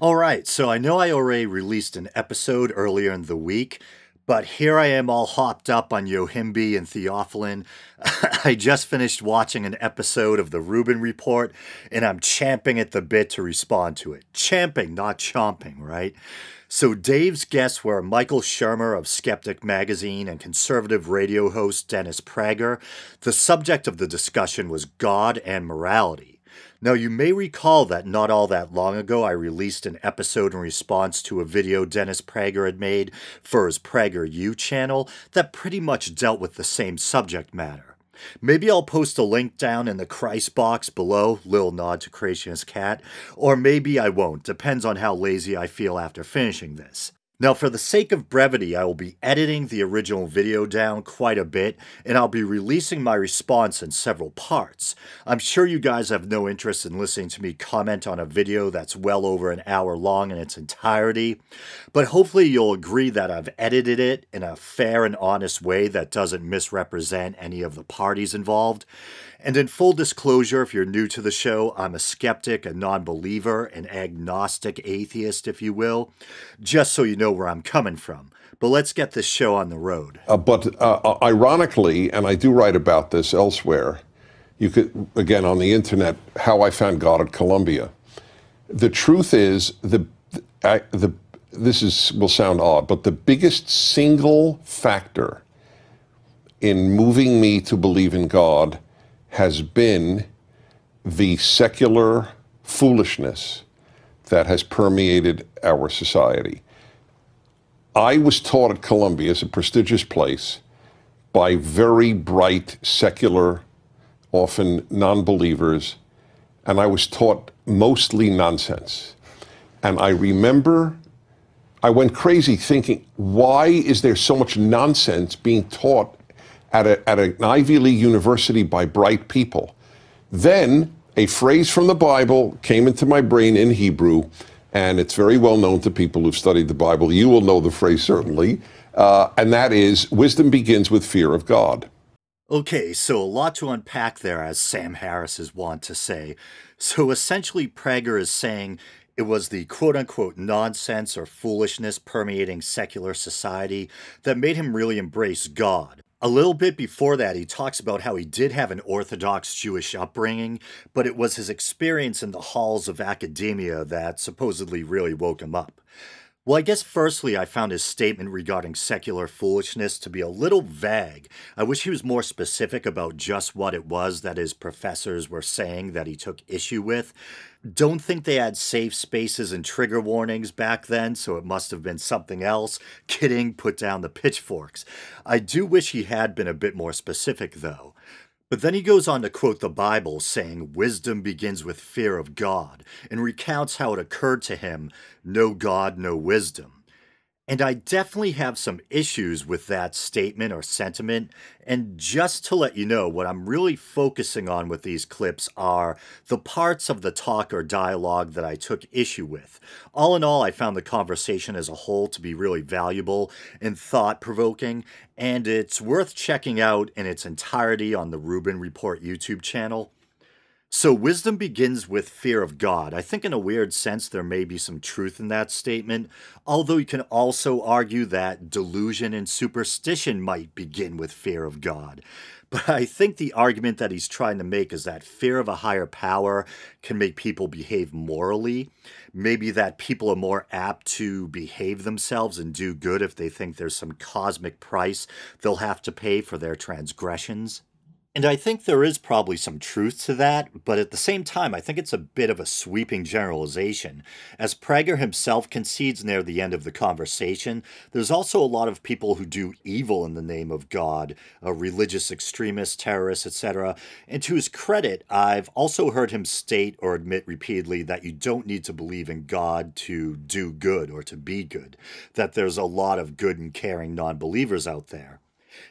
All right, so I know I already released an episode earlier in the week, but here I am all hopped up on Yohimbe and Theophylline. I just finished watching an episode of the Rubin Report, and I'm champing at the bit to respond to it. Champing, not chomping, right? So Dave's guests were Michael Shermer of Skeptic Magazine and conservative radio host Dennis Prager. The subject of the discussion was God and morality. Now, you may recall that not all that long ago, I released an episode in response to a video Dennis Prager had made for his Prager U channel that pretty much dealt with the same subject matter. Maybe I'll post a link down in the Christ box below, little nod to Creationist Cat, or maybe I won't, depends on how lazy I feel after finishing this. Now, for the sake of brevity, I will be editing the original video down quite a bit, and I'll be releasing my response in several parts. I'm sure you guys have no interest in listening to me comment on a video that's well over an hour long in its entirety, but hopefully you'll agree that I've edited it in a fair and honest way that doesn't misrepresent any of the parties involved. And in full disclosure, if you're new to the show, I'm a skeptic, a non believer, an agnostic atheist, if you will, just so you know where I'm coming from. But let's get this show on the road. Uh, but uh, uh ironically, and I do write about this elsewhere, you could, again, on the internet, how I found God at Columbia. The truth is, the, I, the, this is, will sound odd, but the biggest single factor in moving me to believe in God has been the secular foolishness that has permeated our society. I was taught at Columbia, as a prestigious place, by very bright, secular, often non believers, and I was taught mostly nonsense. And I remember I went crazy thinking, why is there so much nonsense being taught at, a, at an Ivy League university by bright people. Then a phrase from the Bible came into my brain in Hebrew, and it's very well known to people who've studied the Bible. You will know the phrase certainly, uh, and that is wisdom begins with fear of God. Okay, so a lot to unpack there, as Sam Harris is wont to say. So essentially, Prager is saying it was the quote unquote nonsense or foolishness permeating secular society that made him really embrace God. A little bit before that, he talks about how he did have an Orthodox Jewish upbringing, but it was his experience in the halls of academia that supposedly really woke him up. Well, I guess firstly, I found his statement regarding secular foolishness to be a little vague. I wish he was more specific about just what it was that his professors were saying that he took issue with. Don't think they had safe spaces and trigger warnings back then, so it must have been something else. Kidding, put down the pitchforks. I do wish he had been a bit more specific, though. But then he goes on to quote the Bible, saying, Wisdom begins with fear of God, and recounts how it occurred to him, No God, no wisdom. And I definitely have some issues with that statement or sentiment. And just to let you know, what I'm really focusing on with these clips are the parts of the talk or dialogue that I took issue with. All in all, I found the conversation as a whole to be really valuable and thought provoking, and it's worth checking out in its entirety on the Rubin Report YouTube channel. So, wisdom begins with fear of God. I think, in a weird sense, there may be some truth in that statement, although you can also argue that delusion and superstition might begin with fear of God. But I think the argument that he's trying to make is that fear of a higher power can make people behave morally. Maybe that people are more apt to behave themselves and do good if they think there's some cosmic price they'll have to pay for their transgressions. And I think there is probably some truth to that, but at the same time, I think it's a bit of a sweeping generalization. As Prager himself concedes near the end of the conversation, there's also a lot of people who do evil in the name of God, religious extremists, terrorists, etc. And to his credit, I've also heard him state or admit repeatedly that you don't need to believe in God to do good or to be good, that there's a lot of good and caring non believers out there.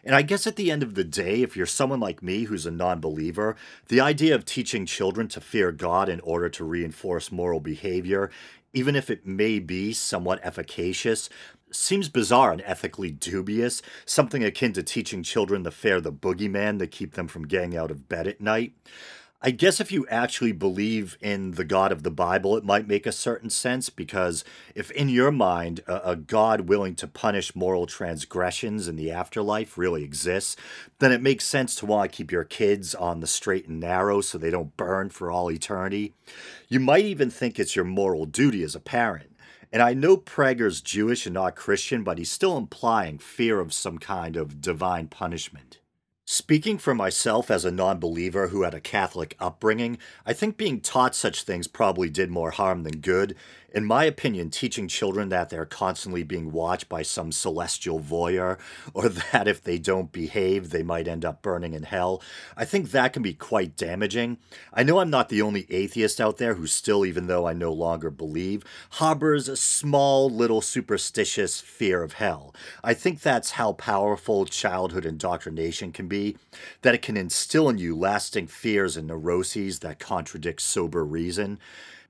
And I guess at the end of the day, if you're someone like me who's a non believer, the idea of teaching children to fear God in order to reinforce moral behavior, even if it may be somewhat efficacious, seems bizarre and ethically dubious, something akin to teaching children to fear the boogeyman to keep them from getting out of bed at night. I guess if you actually believe in the God of the Bible, it might make a certain sense because if in your mind a, a, God willing to punish moral transgressions in the afterlife really exists, then it makes sense to want to keep your kids on the straight and narrow so they don't burn for all eternity. You might even think it's your moral duty as a parent. And I know Prager's Jewish and not Christian, but he's still implying fear of some kind of divine punishment. Speaking for myself as a non believer who had a Catholic upbringing, I think being taught such things probably did more harm than good, in my opinion, teaching children that they're constantly being watched by some celestial voyeur, or that if they don't behave, they might end up burning in hell, I think that can be quite damaging. I know I'm not the only atheist out there who still, even though I no longer believe, harbors a small little superstitious fear of hell. I think that's how powerful childhood indoctrination can be, that it can instill in you lasting fears and neuroses that contradict sober reason.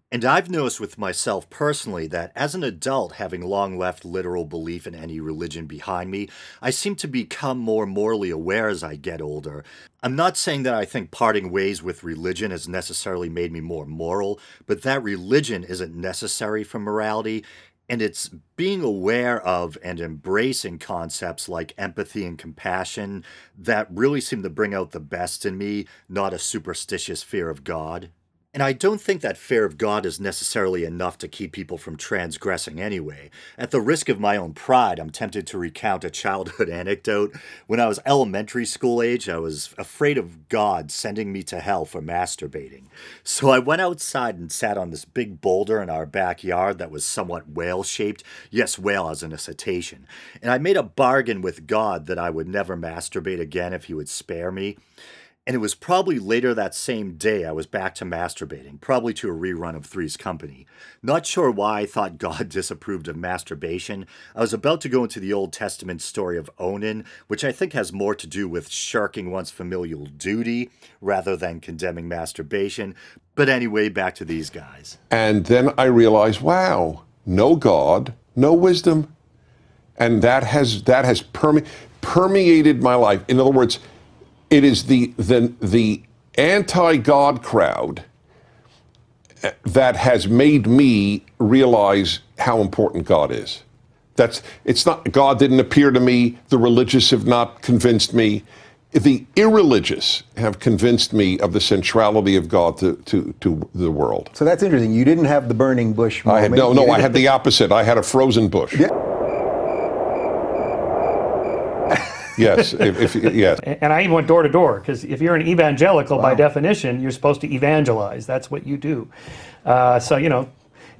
And I've noticed with myself personally that as an adult, having long left literal belief in any religion behind me, I seem to become more morally aware as I get older. I'm not saying that I think parting ways with religion has necessarily made me more moral, but that religion isn't necessary for morality. And it's being aware of and embracing concepts like empathy and compassion that really seem to bring out the best in me, not a superstitious fear of God. And I don't think that fear of God is necessarily enough to keep people from transgressing anyway. At the risk of my own pride, I'm tempted to recount a childhood anecdote. When I was elementary school age, I was afraid of God sending me to hell for masturbating. So I went outside and sat on this big boulder in our backyard that was somewhat whale shaped. Yes, whale as in a cetacean. And I made a bargain with God that I would never masturbate again if he would spare me. And it was probably later that same day I was back to masturbating, probably to a rerun of Three's Company. Not sure why I thought God disapproved of masturbation. I was about to go into the Old Testament story of Onan, which I think has more to do with shirking one's familial duty rather than condemning masturbation. But anyway, back to these guys. And then I realized, wow, no God, no wisdom. And that has that has perme- permeated my life. In other words, it is the the the anti-God crowd eh, that has made me realize how important God is. That's it's not God didn't appear to me, the religious have not convinced me. The irreligious have convinced me of the centrality of God to, to, to the world. So that's interesting. You didn't have the burning bush moment. I had no, no. I had the opposite. I had a frozen bush. Yeah. Yes, if, if, yes. And I even went door to door because if you're an evangelical, wow. by definition, you're supposed to evangelize. That's what you do. Uh, so you know,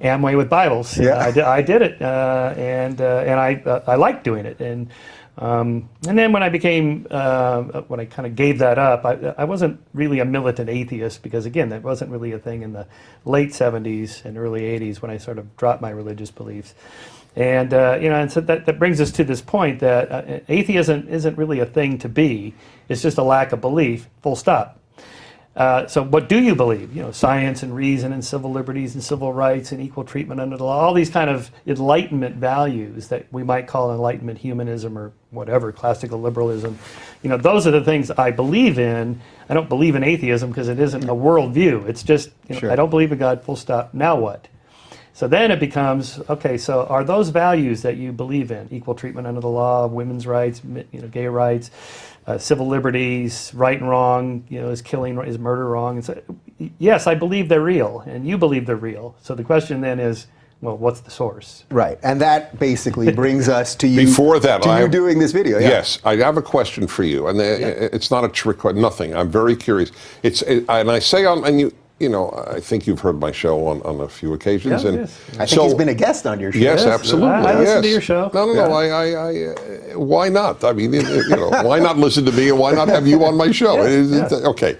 Amway with Bibles. Yeah, I, did, I did it, uh, and uh, and I uh, I liked doing it, and um, and then when I became uh, when I kind of gave that up, I, I wasn't really a militant atheist because again, that wasn't really a thing in the late '70s and early '80s when I sort of dropped my religious beliefs. And uh, you know, and so that, that brings us to this point that uh, atheism isn't really a thing to be; it's just a lack of belief. Full stop. Uh, so, what do you believe? You know, science and reason and civil liberties and civil rights and equal treatment under the law. All these kind of enlightenment values that we might call enlightenment humanism or whatever, classical liberalism. You know, those are the things I believe in. I don't believe in atheism because it isn't a worldview. It's just you know, sure. I don't believe in God. Full stop. Now what? So then it becomes okay. So are those values that you believe in, equal treatment under the law, women's rights, you know, gay rights, uh, civil liberties, right and wrong, you know, is killing, is murder wrong? And so, yes, I believe they're real, and you believe they're real. So the question then is, well, what's the source? Right, and that basically brings us to you. Before that, to I, you doing this video. Yeah. Yes, I have a question for you, and yeah. it's not a trick, nothing. I'm very curious. It's and I say on and you you know, I think you've heard my show on, on a few occasions, yeah, and yes. I think so, he's been a guest on your show. Yes, yes absolutely. I, I listen yes. to your show. No, no, yeah. no. I, I, I uh, why not? I mean, you know, why not listen to me, and why not have you on my show? yes, okay.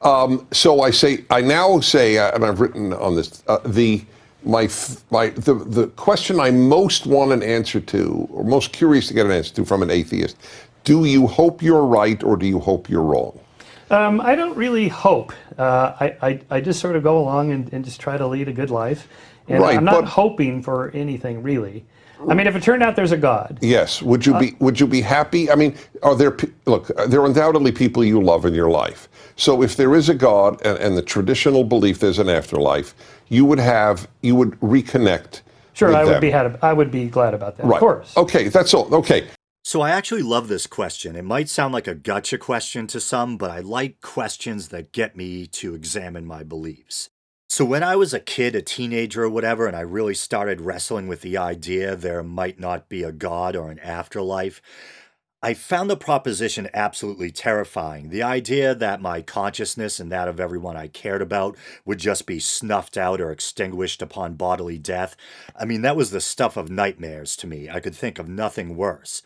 Um, so I say, I now say, uh, and I've written on this, uh, the my my the the question I most want an answer to, or most curious to get an answer to from an atheist: Do you hope you're right, or do you hope you're wrong? Um, I don't really hope. Uh, I, I, I, just sort of go along and, and, just try to lead a good life. And Right, I'm not hoping for anything really. I mean, if it turned out there's a God, Yes. Would you be Would you be happy? I mean, are there look? There are undoubtedly people you love in your life. So if there is a God and, and the traditional belief there's an afterlife, you would have you would reconnect. sure, I would be had, I would be glad about that. right. Of course. Okay, that's all. Okay. So I actually love this question. It might sound like a gotcha question to some, but I like questions that get me to examine my beliefs. So when I was a kid, a teenager or whatever, and I really started wrestling with the idea there might not be a God or an afterlife, I found the proposition absolutely terrifying. The idea that my consciousness and that of everyone I cared about would just be snuffed out or extinguished upon bodily death. I mean, that was the stuff of nightmares to me. I could think of nothing worse.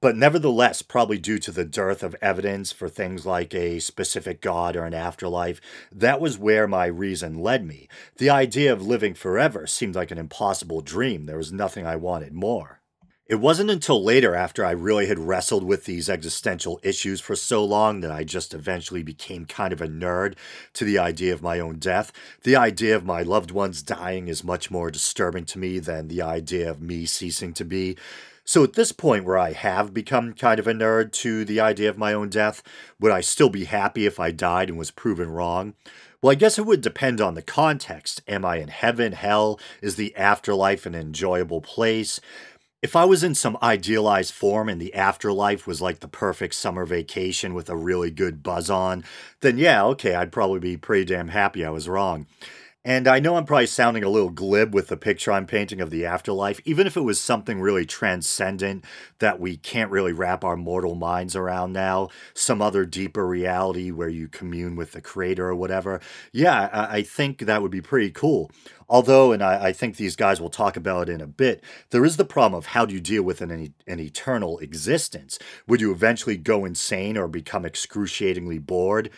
But nevertheless, probably due to the dearth of evidence for things like a specific God or an afterlife, that was where my reason led me. The idea of living forever seemed like an impossible dream. There was nothing I wanted more. It wasn't until later, after I really had wrestled with these existential issues for so long, that I just eventually became kind of a nerd to the idea of my own death. The idea of my loved ones dying is much more disturbing to me than the idea of me ceasing to be. So at this point, where I have become kind of a nerd to the idea of my own death, would I still be happy if I died and was proven wrong? Well, I guess it would depend on the context. Am I in heaven, hell? Is the afterlife an enjoyable place? If I was in some idealized form and the afterlife was like the perfect summer vacation with a really good buzz on, then yeah, okay, I'd probably be pretty damn happy I was wrong. And I know I'm probably sounding a little glib with the picture I'm painting of the afterlife, even if it was something really transcendent that we can't really wrap our mortal minds around now, some other deeper reality where you commune with the creator or whatever. Yeah, I, think that would be pretty cool. Although, and I, I think these guys will talk about it in a bit, there is the problem of how do you deal with an, an eternal existence? Would you eventually go insane or become excruciatingly bored?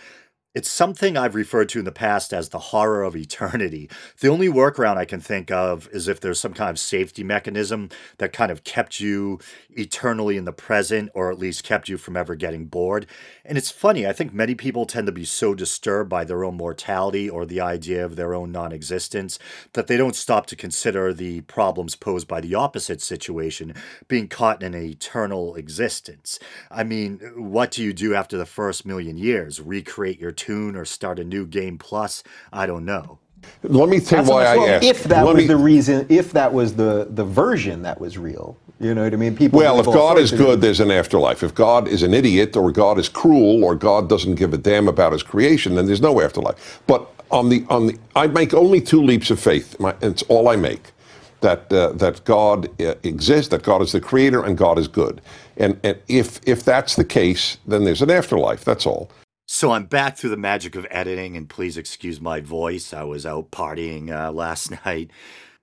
It's something I've referred to in the past as the horror of eternity. The only workaround I can think of is if there's some kind of safety mechanism that kind of kept you eternally in the present or at least kept you from ever getting bored. And it's funny, I think many people tend to be so disturbed by their own mortality or the idea of their own non existence that they don't stop to consider the problems posed by the opposite situation, being caught in an eternal existence. I mean, what do you do after the first million years? Recreate your tune or start a new game plus? I don't know. Let me tell you why I well, asked. If that Let was me- the reason, if that was the the version that was real, you know what I mean? People. Well, if God is good, there's an afterlife. If God is an idiot, or God is cruel, or God doesn't give a damn about His creation, then there's no afterlife. But on the on the, I make only two leaps of faith. My, it's all I make. That uh, that God uh, exists, that God is the creator, and God is good. And and if if that's the case, then there's an afterlife. That's all. So I'm back through the magic of editing, and please excuse my voice. I was out partying uh, last night.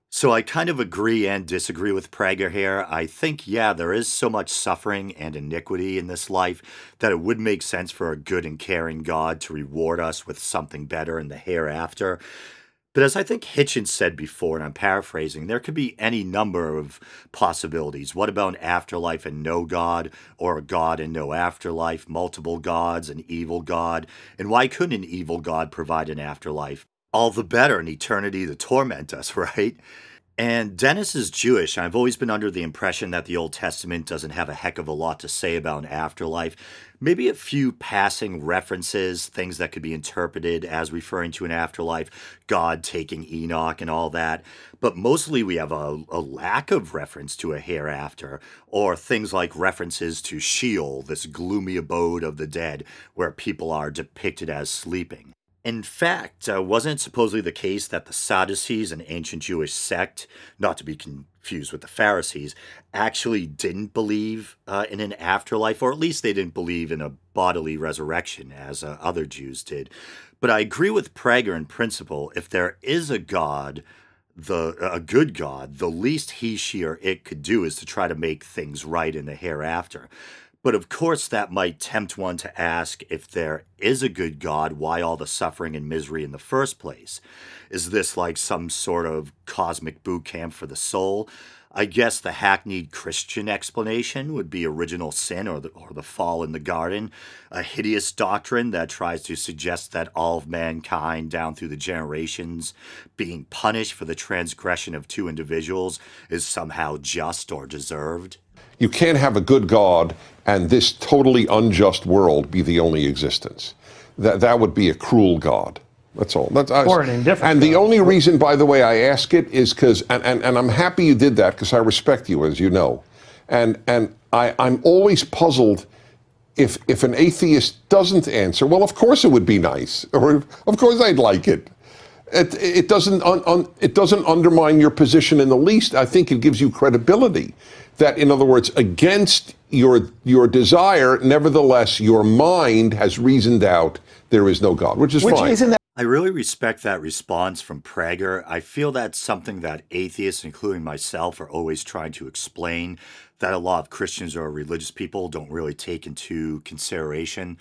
So I kind of agree and disagree with Prager here. I think, yeah, there is so much suffering and iniquity in this life that it would make sense for a good and caring God to reward us with something better in the hereafter. But as I think Hitchens said before, and I'm paraphrasing, there could be any number of possibilities. What about an afterlife and no God, or a God and no afterlife, multiple gods, an evil God? And why couldn't an evil God provide an afterlife? All the better in eternity to torment us, right? And Dennis is Jewish. I've always been under the impression that the Old Testament doesn't have a heck of a lot to say about an afterlife. Maybe a few passing references, things that could be interpreted as referring to an afterlife, God taking Enoch and all that. But mostly we have a, a lack of reference to a hereafter, or things like references to Sheol, this gloomy abode of the dead, where people are depicted as sleeping. In fact, uh, wasn't it supposedly the case that the Sadducees, an ancient Jewish sect, not to be confused with the Pharisees, actually didn't believe uh, in an afterlife, or at least they didn't believe in a bodily resurrection as uh, other Jews did? But I agree with Prager in principle. If there is a God, the a good God, the least he, she, or it could do is to try to make things right in the hereafter. But of course, that might tempt one to ask if there is a good God, why all the suffering and misery in the first place? Is this like some sort of cosmic boot camp for the soul? I guess the hackneyed Christian explanation would be original sin or the, or the fall in the garden, a hideous doctrine that tries to suggest that all of mankind down through the generations being punished for the transgression of two individuals is somehow just or deserved. You can't have a good God and this totally unjust world be the only existence. That, that would be a cruel God. That's all. That's, or an indifferent And the only reason, by the way, I ask it is because, and, and, and I'm happy you did that because I respect you, as you know. And, and I, I'm always puzzled if, if an atheist doesn't answer, well, of course it would be nice, or of course I'd like it. It, it doesn't un, un, it doesn't undermine your position in the least. I think it gives you credibility. That, in other words, against your your desire, nevertheless, your mind has reasoned out there is no God, which is Which fine. isn't that I really respect that response from Prager. I feel that's something that atheists, including myself, are always trying to explain that a lot of Christians or religious people don't really take into consideration.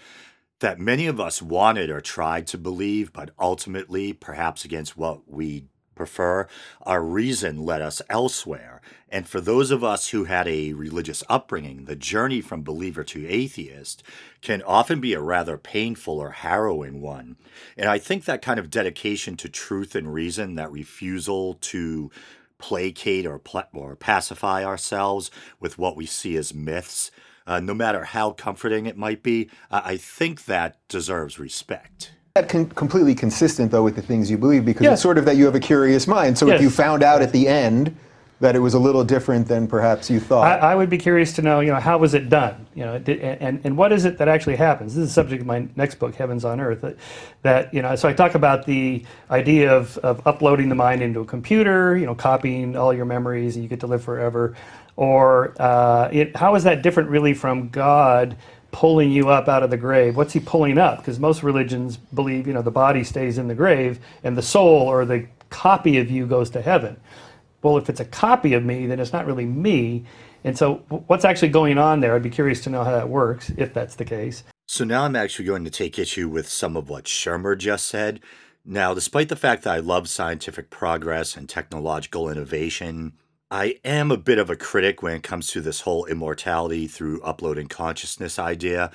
That many of us wanted or tried to believe, but ultimately, perhaps against what we prefer, our reason led us elsewhere. And for those of us who had a religious upbringing, the journey from believer to atheist can often be a rather painful or harrowing one. And I think that kind of dedication to truth and reason, that refusal to placate or, pla- or pacify ourselves with what we see as myths, uh, no matter how comforting it might be, I think that deserves respect. That con- completely consistent though with the things you believe because Yes. it's sort of that you have a curious mind. So Yes. if you found out at the end that it was a little different than perhaps you thought. I, I would be curious to know, you know, how was it done? You know, did, and, and what is it that actually happens? This is the subject of my next book, Heavens on Earth. That, that you know, so I talk about the idea of, of uploading the mind into a computer, you know, copying all your memories and you get to live forever. Or uh, it, how is that different really from God pulling you up out of the grave? What's he pulling up? Because most religions believe, you know, the body stays in the grave and the soul or the copy of you goes to heaven well, if it's a copy of me, then it's not really me. And so, what's actually going on there? I'd be curious to know how that works, if that's the case. So now I'm actually going to take issue with some of what Shermer just said. Now, despite the fact that I love scientific progress and technological innovation, I am a bit of a critic when it comes to this whole immortality through uploading consciousness idea.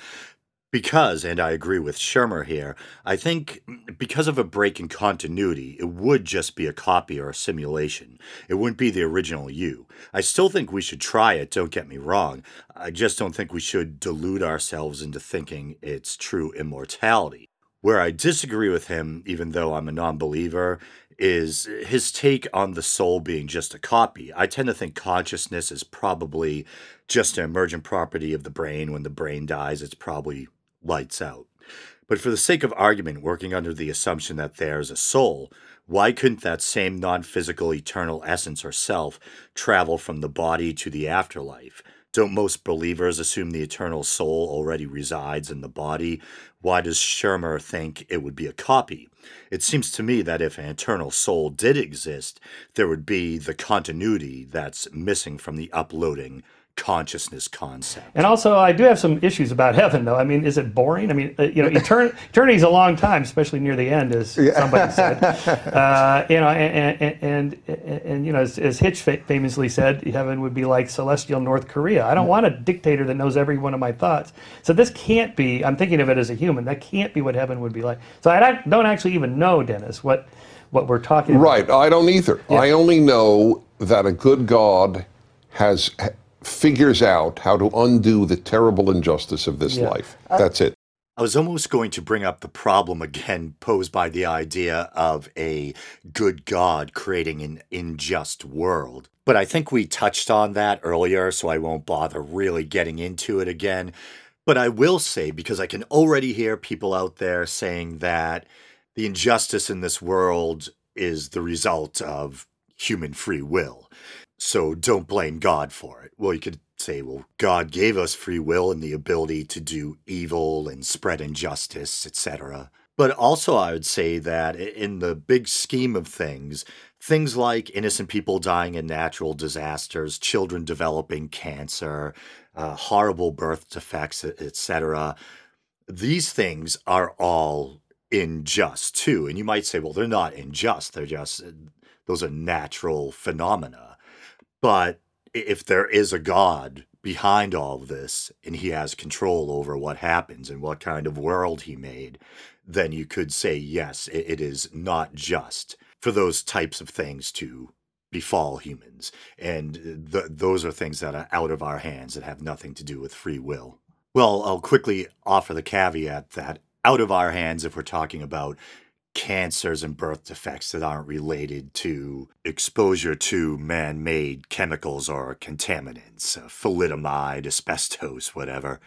Because, and I agree with Shermer here, I think because of a break in continuity, it would just be a copy or a simulation. It wouldn't be the original you. I still think we should try it, don't get me wrong. I just don't think we should delude ourselves into thinking it's true immortality. Where I disagree with him, even though I'm a non believer, is his take on the soul being just a copy. I tend to think consciousness is probably just an emergent property of the brain. When the brain dies, it's probably lights out. But for the sake of argument, working under the assumption that there's a soul, why couldn't that same non physical eternal essence or self travel from the body to the afterlife? Don't most believers assume the eternal soul already resides in the body? Why does Shermer think it would be a copy? It seems to me that if an eternal soul did exist, there would be the continuity that's missing from the uploading consciousness concept. And also, I do have some issues about heaven, though. I mean, is it boring? I mean, uh, you know, etern- eternity is a long time, especially near the end, as somebody said. Uh, you know, and and, and, and you know, as, as Hitch fa- famously said, heaven would be like celestial North Korea. I don't want a dictator that knows every one of my thoughts. So this can't be. I'm thinking of it as a human. That can't be what heaven would be like. So I don't- don't actually even know, Dennis, what what we're talking about. Right. I don't either. I only know that a good God has ha- figures out how to undo the terrible injustice of this Yeah. life. Uh, That's it. I was almost going to bring up the problem again posed by the idea of a good God creating an unjust world. But I think we touched on that earlier, so I won't bother really getting into it again. But I will say, because I can already hear people out there saying that the injustice in this world is the result of human free will. So don't blame God for it. Well, you could say, well, God gave us free will and the ability to do evil and spread injustice, etc. But also, I would say that in the big scheme of things, things like innocent people dying in natural disasters, children developing cancer, uh, horrible birth defects, etc. These things are all unjust too. And you might say, well, they're not unjust. They're just, those are natural phenomena. But if there is a God behind all of this and he has control over what happens and what kind of world he made, then you could say, yes, it, is not just for those types of things to befall humans. And th- those are things that are out of our hands that have nothing to do with free will. Well, I'll quickly offer the caveat that out of our hands, if we're talking about cancers and birth defects that aren't related to exposure to man made chemicals or contaminants, uh, thalidomide, asbestos, whatever.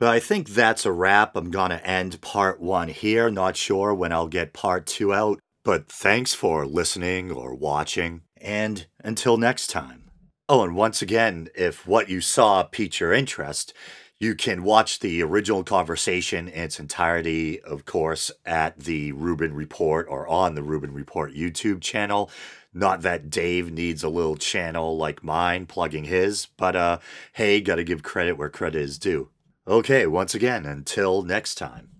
But I think that's a wrap. I'm going to end part one here. Not sure when I'll get part two out, but thanks for listening or watching. And until next time. Oh, and once again, if what you saw piqued your interest, you can watch the original conversation in its entirety, of course, at the Rubin Report or on the Rubin Report YouTube channel. Not that Dave needs a little channel like mine plugging his, but uh, hey, gotta give credit where credit is due. Okay, once again, until next time.